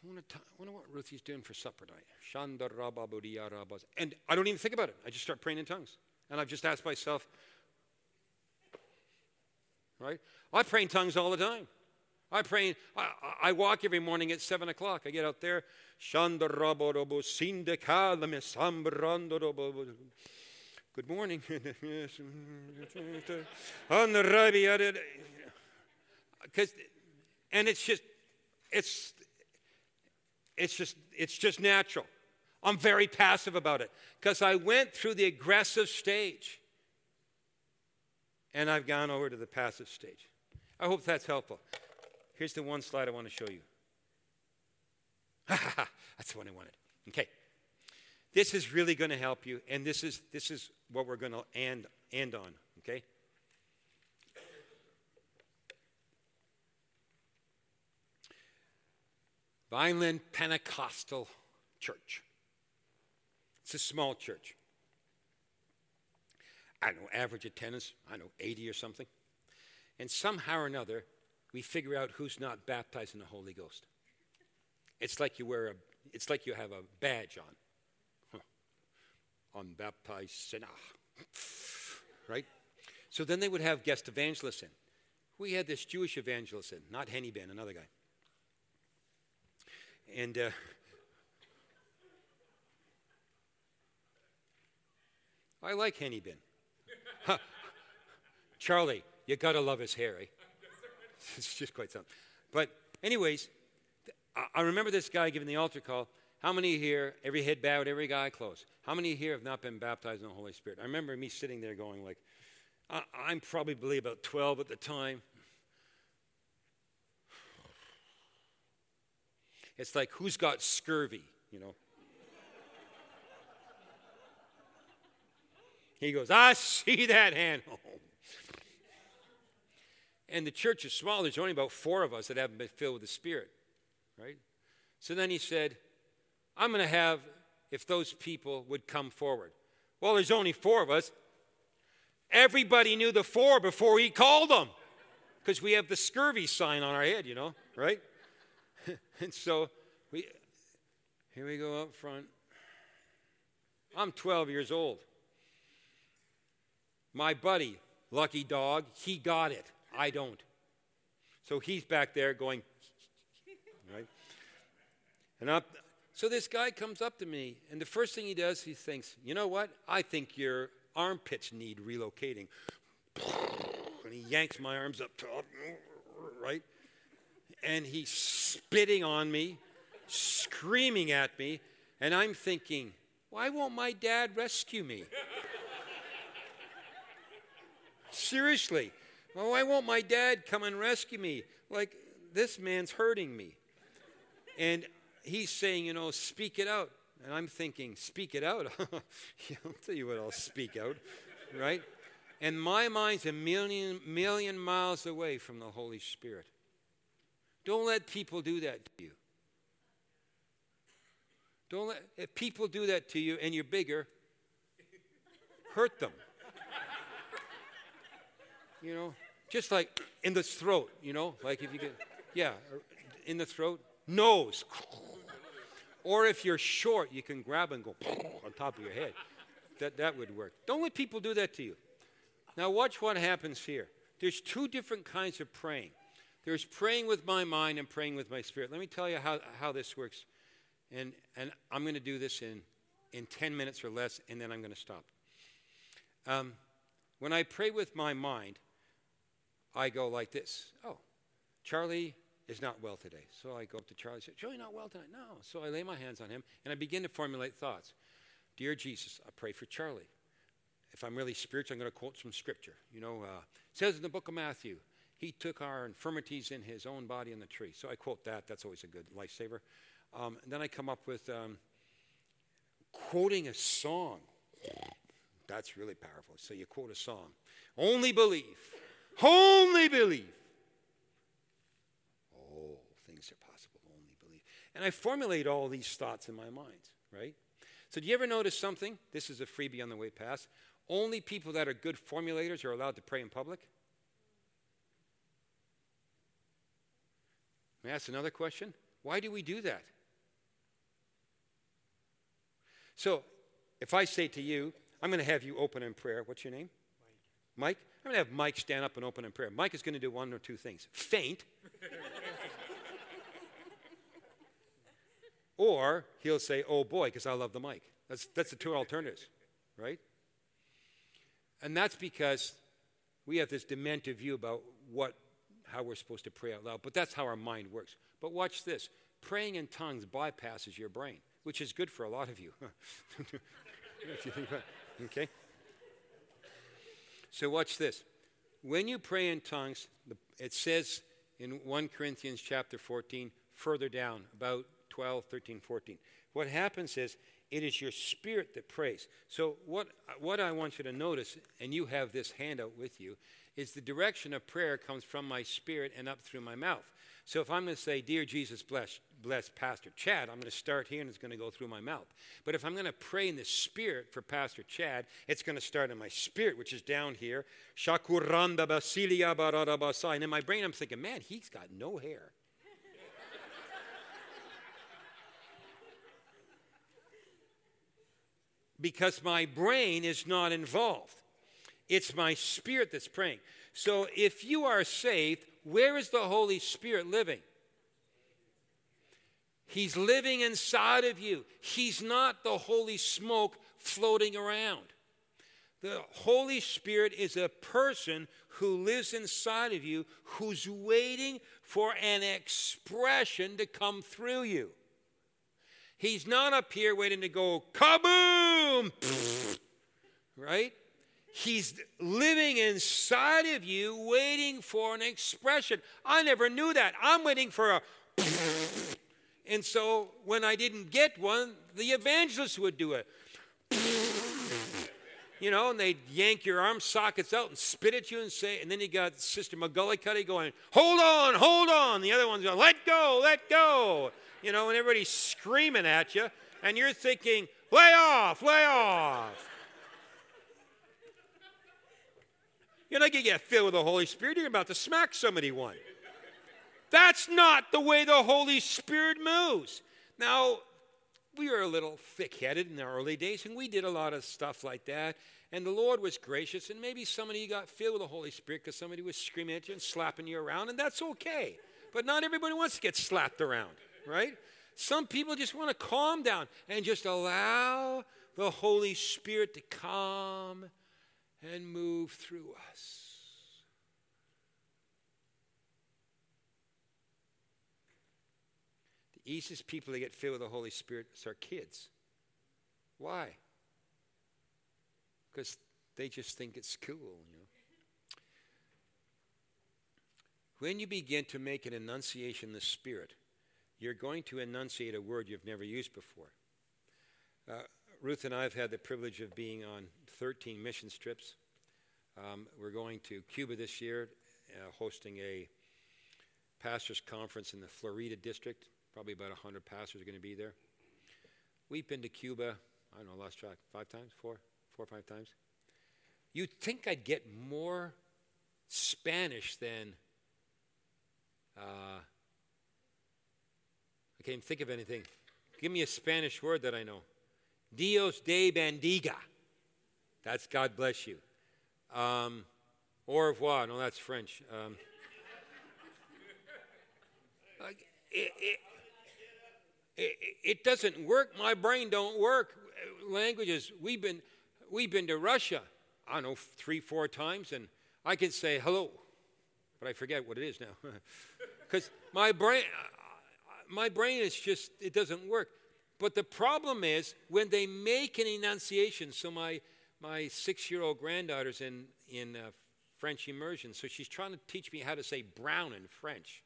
I wonder what Ruthie's doing for supper tonight. And I don't even think about it. I just start praying in tongues. And I've just asked myself, right? I pray in tongues all the time. I pray, I, I walk every morning at 7 o'clock. I get out there. Good morning. Because, and it's just, it's, it's just, it's just natural. I'm very passive about it because I went through the aggressive stage and I've gone over to the passive stage. I hope that's helpful. Here's the one slide I want to show you. That's the one I wanted. Okay. This is really going to help you, and this is, this is what we're going to end, end on, okay? Vineland Pentecostal Church. It's a small church. I know, average attendance, I know, 80 or something. And somehow or another, we figure out who's not baptized in the Holy Ghost. It's like you wear a, it's like you have a badge on. Unbaptized sinner. right? So then they would have guest evangelists in. We had this Jewish evangelist in, not Henny Ben, another guy. And uh, I like Henny Ben. Charlie, you gotta love his hair, eh? it's just quite something. But, anyways, I remember this guy giving the altar call. How many here, every head bowed, every eye closed? How many here have not been baptized in the Holy Spirit? I remember me sitting there going like, I'm probably about 12 at the time. It's like, who's got scurvy, you know? he goes, I see that hand. And the church is small. There's only about four of us that haven't been filled with the Spirit, right? So then he said, I'm going to have, if those people would come forward. Well, there's only four of us. Everybody knew the four before he called them because we have the scurvy sign on our head, you know, right? and so we, here we go up front. I'm 12 years old. My buddy, lucky dog, he got it. I don't. So he's back there going, right? And up, so this guy comes up to me, and the first thing he does, he thinks, you know what? I think your armpits need relocating. And he yanks my arms up top, right? And he's spitting on me, screaming at me, and I'm thinking, why won't my dad rescue me? Seriously, Oh, well, why won't my dad come and rescue me? Like, this man's hurting me. And he's saying, you know, speak it out. And I'm thinking, speak it out? I'll tell you what I'll speak out, right? And my mind's a million, million miles away from the Holy Spirit. Don't let people do that to you. Don't let, if people do that to you and you're bigger, hurt them. You know, just like in the throat, you know, like if you get, yeah, in the throat, nose. Or if you're short, you can grab and go on top of your head. That, that would work. Don't let people do that to you. Now, watch what happens here. There's two different kinds of praying there's praying with my mind and praying with my spirit. Let me tell you how, how this works. And, and I'm going to do this in, in 10 minutes or less, and then I'm going to stop. Um, when I pray with my mind, I go like this Oh, Charlie is not well today. So I go up to Charlie and say, Charlie, not well tonight. No. So I lay my hands on him and I begin to formulate thoughts. Dear Jesus, I pray for Charlie. If I'm really spiritual, I'm going to quote some scripture. You know, uh, it says in the book of Matthew, he took our infirmities in his own body on the tree. So I quote that. That's always a good lifesaver. Um, then I come up with um, quoting a song. That's really powerful. So you quote a song. Only believe. Only believe. Oh, things are possible. Only believe. And I formulate all these thoughts in my mind, right? So, do you ever notice something? This is a freebie on the way past. Only people that are good formulators are allowed to pray in public. May I ask another question? Why do we do that? So, if I say to you, I'm going to have you open in prayer. What's your name? Mike. Mike? I'm going to have Mike stand up and open in prayer. Mike is going to do one or two things faint. Or he'll say, oh boy, because I love the mic. That's, that's the two alternatives, right? And that's because we have this demented view about what, how we're supposed to pray out loud. But that's how our mind works. But watch this praying in tongues bypasses your brain, which is good for a lot of you. okay? So watch this. When you pray in tongues, it says in 1 Corinthians chapter 14, further down, about 12, 13, 14. What happens is it is your spirit that prays. So, what, what I want you to notice, and you have this handout with you, is the direction of prayer comes from my spirit and up through my mouth. So, if I'm going to say, Dear Jesus, bless, bless Pastor Chad, I'm going to start here and it's going to go through my mouth. But if I'm going to pray in the spirit for Pastor Chad, it's going to start in my spirit, which is down here. Shakuranda basilia barada And in my brain, I'm thinking, man, he's got no hair. because my brain is not involved. It's my spirit that's praying. So if you are saved, where is the Holy Spirit living? He's living inside of you. He's not the holy smoke floating around. The Holy Spirit is a person who lives inside of you who's waiting for an expression to come through you. He's not up here waiting to go kaboom, right? He's living inside of you, waiting for an expression. I never knew that. I'm waiting for a. and so when I didn't get one, the evangelist would do it. you know, and they'd yank your arm sockets out and spit at you and say, and then you got Sister McGullicuddy going, hold on, hold on. The other one's going, let go, let go. You know, and everybody's screaming at you, and you're thinking, lay off, lay off. You're not going to get filled with the Holy Spirit. You're about to smack somebody one. That's not the way the Holy Spirit moves. Now, we were a little thick headed in the early days, and we did a lot of stuff like that. And the Lord was gracious, and maybe somebody got filled with the Holy Spirit because somebody was screaming at you and slapping you around, and that's okay. But not everybody wants to get slapped around, right? Some people just want to calm down and just allow the Holy Spirit to come and move through us. The easiest people to get filled with the Holy Spirit is our kids. Why? Because they just think it's cool, you know. When you begin to make an enunciation in the Spirit, you're going to enunciate a word you've never used before. Uh, Ruth and I have had the privilege of being on 13 mission trips. Um, we're going to Cuba this year, uh, hosting a pastors' conference in the Florida district. Probably about 100 pastors are going to be there. We've been to Cuba, I don't know, lost track, five times, four, four or five times. You'd think I'd get more Spanish than. Uh, I can't think of anything. Give me a Spanish word that I know. Dios de bendiga. That's God bless you. Um, au revoir. No, that's French. Um, it, it, it, doesn't work. My brain don't work. Languages. We've been we've been to Russia. I don't know three four times, and I can say hello, but I forget what it is now because my brain my brain is just it doesn't work. But the problem is when they make an enunciation. So my my six year old granddaughter's in in uh, French immersion, so she's trying to teach me how to say brown in French.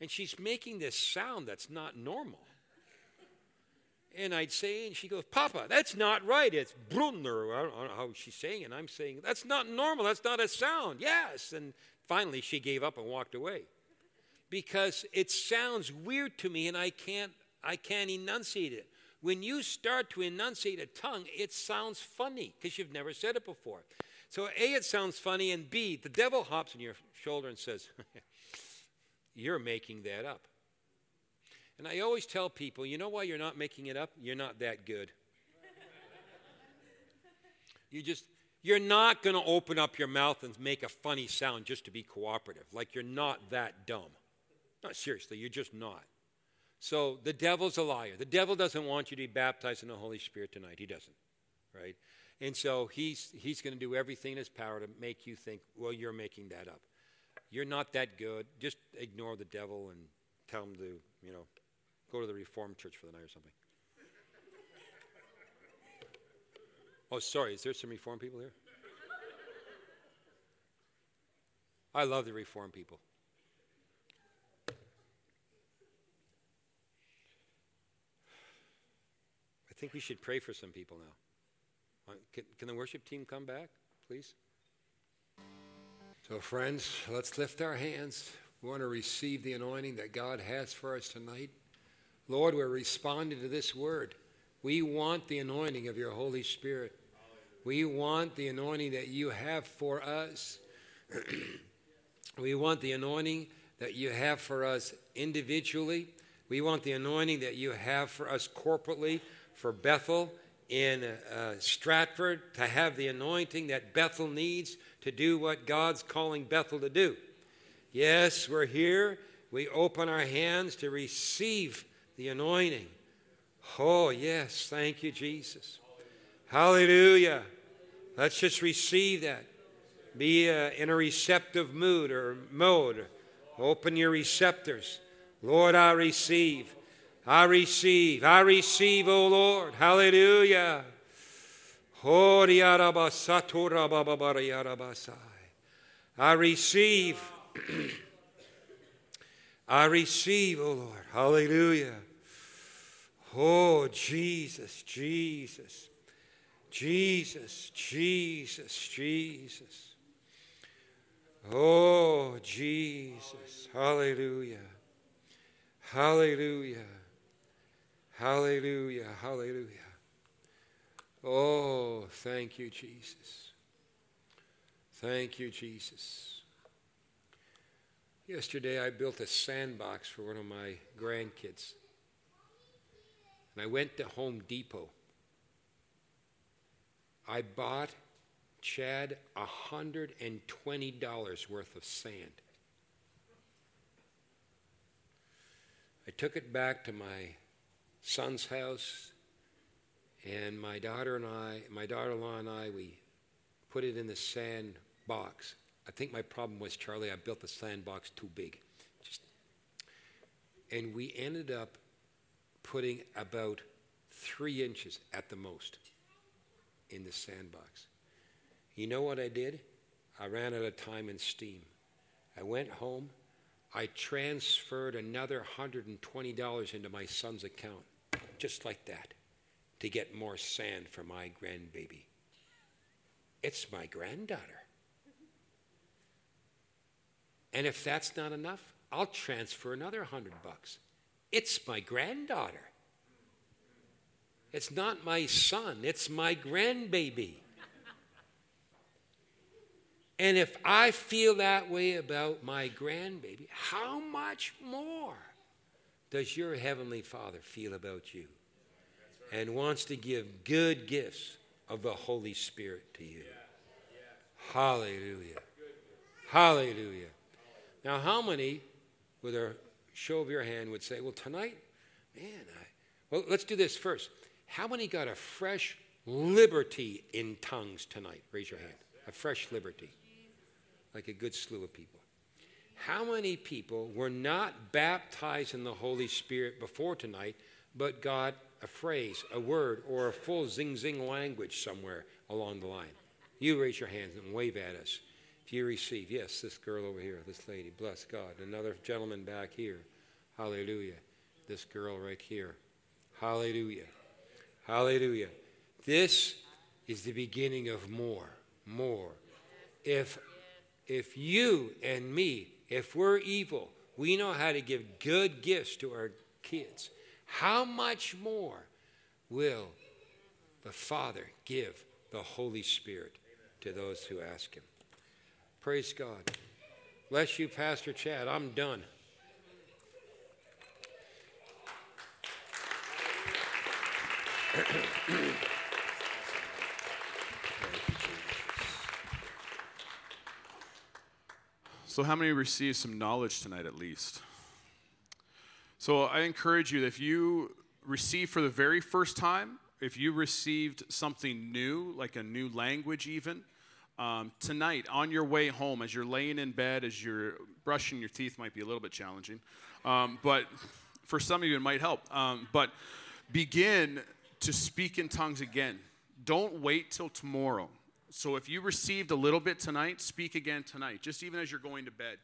And she's making this sound that's not normal. And I'd say, and she goes, Papa, that's not right. It's Brunner. I don't know how she's saying it. And I'm saying, that's not normal. That's not a sound. Yes. And finally, she gave up and walked away because it sounds weird to me and I can't, I can't enunciate it. When you start to enunciate a tongue, it sounds funny because you've never said it before. So, A, it sounds funny, and B, the devil hops on your shoulder and says, You're making that up. And I always tell people, you know why you're not making it up? You're not that good. you just, you're not going to open up your mouth and make a funny sound just to be cooperative. Like you're not that dumb. No, seriously, you're just not. So the devil's a liar. The devil doesn't want you to be baptized in the Holy Spirit tonight. He doesn't, right? And so he's, he's going to do everything in his power to make you think, well, you're making that up. You're not that good. Just ignore the devil and tell him to, you know, go to the Reformed church for the night or something. oh, sorry. Is there some Reformed people here? I love the Reformed people. I think we should pray for some people now. Uh, can, can the worship team come back, please? So, friends, let's lift our hands. We want to receive the anointing that God has for us tonight. Lord, we're responding to this word. We want the anointing of your Holy Spirit. We want the anointing that you have for us. we want the anointing that you have for us individually. We want the anointing that you have for us corporately, for Bethel in uh, Stratford, to have the anointing that Bethel needs to do what God's calling Bethel to do. Yes, we're here. We open our hands to receive the anointing. Oh, yes. Thank you, Jesus. Hallelujah. Let's just receive that. Be uh, in a receptive mood or mode. Open your receptors. Lord, I receive. I receive. I receive, O Lord. Hallelujah. I receive. I receive, O Lord. Hallelujah. Oh, Jesus, Jesus. Jesus, Jesus, Jesus. Oh, Jesus. Hallelujah. Hallelujah. Hallelujah. Hallelujah. Oh, thank you, Jesus. Thank you, Jesus. Yesterday, I built a sandbox for one of my grandkids. And I went to Home Depot. I bought Chad $120 worth of sand. I took it back to my son's house, and my daughter and I, my daughter-in-law and I, we put it in the sand box. I think my problem was, Charlie, I built the sandbox too big. Just, and we ended up putting about three inches at the most in the sandbox. You know what I did? I ran out of time and steam. I went home. I transferred another $120 into my son's account, just like that, to get more sand for my grandbaby. It's my granddaughter. And if that's not enough, I'll transfer another 100 bucks. It's my granddaughter. It's not my son, it's my grandbaby. And if I feel that way about my grandbaby, how much more does your Heavenly Father feel about you? And wants to give good gifts of the Holy Spirit to you. Hallelujah. Hallelujah. Now, how many, with a show of your hand, would say, Well, tonight, man, I. Well, let's do this first. How many got a fresh liberty in tongues tonight? Raise your hand. A fresh liberty. Like a good slew of people. How many people were not baptized in the Holy Spirit before tonight, but got a phrase, a word, or a full zing zing language somewhere along the line? You raise your hands and wave at us. If you receive, yes, this girl over here, this lady, bless God. Another gentleman back here, hallelujah. This girl right here, hallelujah. Hallelujah. This is the beginning of more, more. If, if you and me, if we're evil, we know how to give good gifts to our kids, how much more will the Father give the Holy Spirit to those who ask Him? Praise God. Bless you, Pastor Chad. I'm done. So, how many received some knowledge tonight at least? So, I encourage you that if you receive for the very first time, if you received something new, like a new language, even, um, tonight on your way home, as you're laying in bed, as you're brushing your teeth, might be a little bit challenging, um, but for some of you, it might help. Um, but begin to speak in tongues again. Don't wait till tomorrow. So if you received a little bit tonight, speak again tonight, just even as you're going to bed.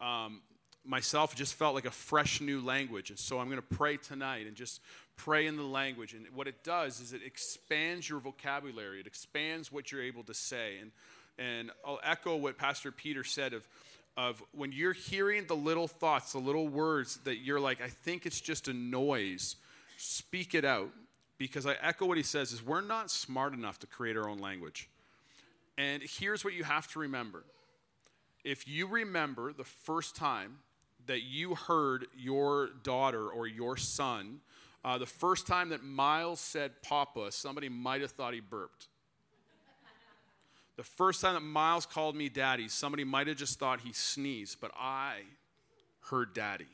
Um, myself just felt like a fresh new language. And so I'm going to pray tonight and just pray in the language. And what it does is it expands your vocabulary, it expands what you're able to say. And, and I'll echo what Pastor Peter said of, of when you're hearing the little thoughts, the little words that you're like, I think it's just a noise, speak it out because I echo what he says is we're not smart enough to create our own language. And here's what you have to remember. If you remember the first time that you heard your daughter or your son, uh, the first time that Miles said Papa, somebody might have thought he burped. the first time that Miles called me daddy, somebody might have just thought he sneezed, but I heard daddy.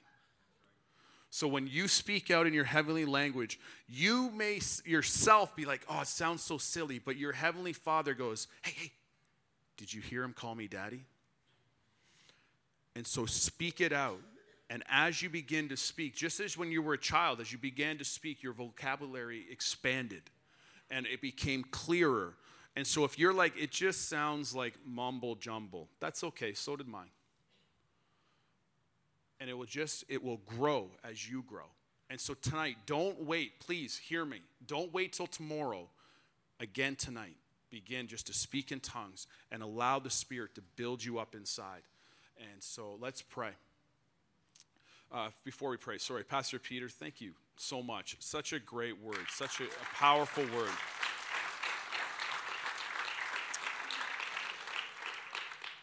So when you speak out in your heavenly language, you may yourself be like, oh, it sounds so silly, but your heavenly father goes, hey, hey, did you hear him call me daddy? And so speak it out. And as you begin to speak, just as when you were a child, as you began to speak, your vocabulary expanded and it became clearer. And so if you're like, it just sounds like mumble jumble, that's okay. So did mine and it will just it will grow as you grow and so tonight don't wait please hear me don't wait till tomorrow again tonight, begin just to speak in tongues and allow the Spirit to build you up inside. And so let's pray. Uh, before we pray, sorry, Pastor Peter, thank you so much. Such a great word, such a, a powerful word.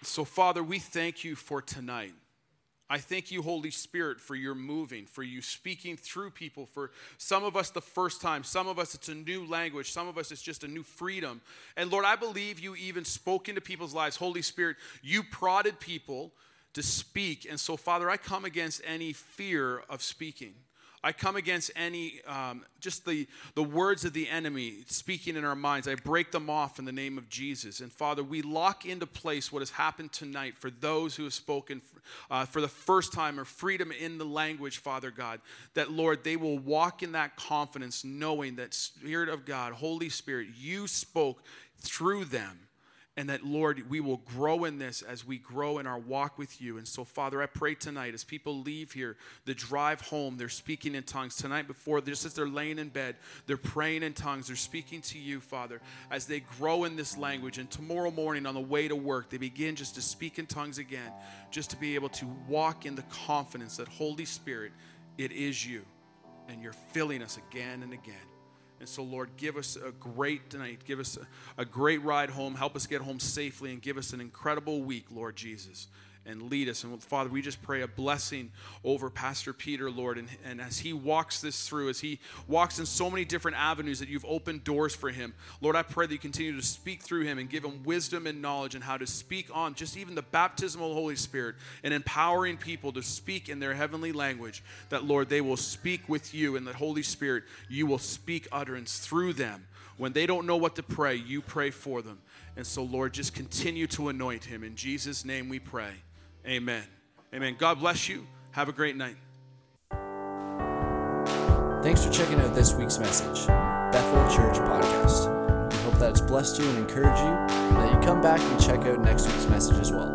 So, Father, we thank you for tonight. I thank you, Holy Spirit, for your moving, for you speaking through people. For some of us, the first time. Some of us, it's a new language. Some of us, it's just a new freedom. And Lord, I believe you even spoke into people's lives. Holy Spirit, you prodded people to speak. And so, Father, I come against any fear of speaking. I come against any, um, just the, the words of the enemy speaking in our minds. I break them off in the name of Jesus. And Father, we lock into place what has happened tonight for those who have spoken uh, for the first time or freedom in the language, Father God. That, Lord, they will walk in that confidence knowing that Spirit of God, Holy Spirit, you spoke through them and that, Lord, we will grow in this as we grow in our walk with you. And so, Father, I pray tonight as people leave here, the drive home, they're speaking in tongues. Tonight, before, just as they're laying in bed, they're praying in tongues. They're speaking to you, Father, as they grow in this language. And tomorrow morning, on the way to work, they begin just to speak in tongues again, just to be able to walk in the confidence that, Holy Spirit, it is you. And you're filling us again and again. And so, Lord, give us a great night. Give us a, a, great ride home. Help us get home safely and give us an incredible week, Lord Jesus and lead us. And Father, we just pray a blessing over Pastor Peter, Lord. And, and as he walks this through, as he walks in so many different avenues that you've opened doors for him, Lord, I pray that you continue to speak through him and give him wisdom and knowledge and how to speak on just even the baptism of the Holy Spirit and empowering people to speak in their heavenly language. That, Lord, they will speak with you and that, Holy Spirit, you will speak utterance through them. When they don't know what to pray, you pray for them. And so, Lord, just continue to anoint him. In Jesus' name we pray. Amen. Amen. God bless you. Have a great night. Thanks for checking out this week's message, Bethel Church Podcast. We hope that it's blessed you and encouraged you, and that you come back and check out next week's message as well.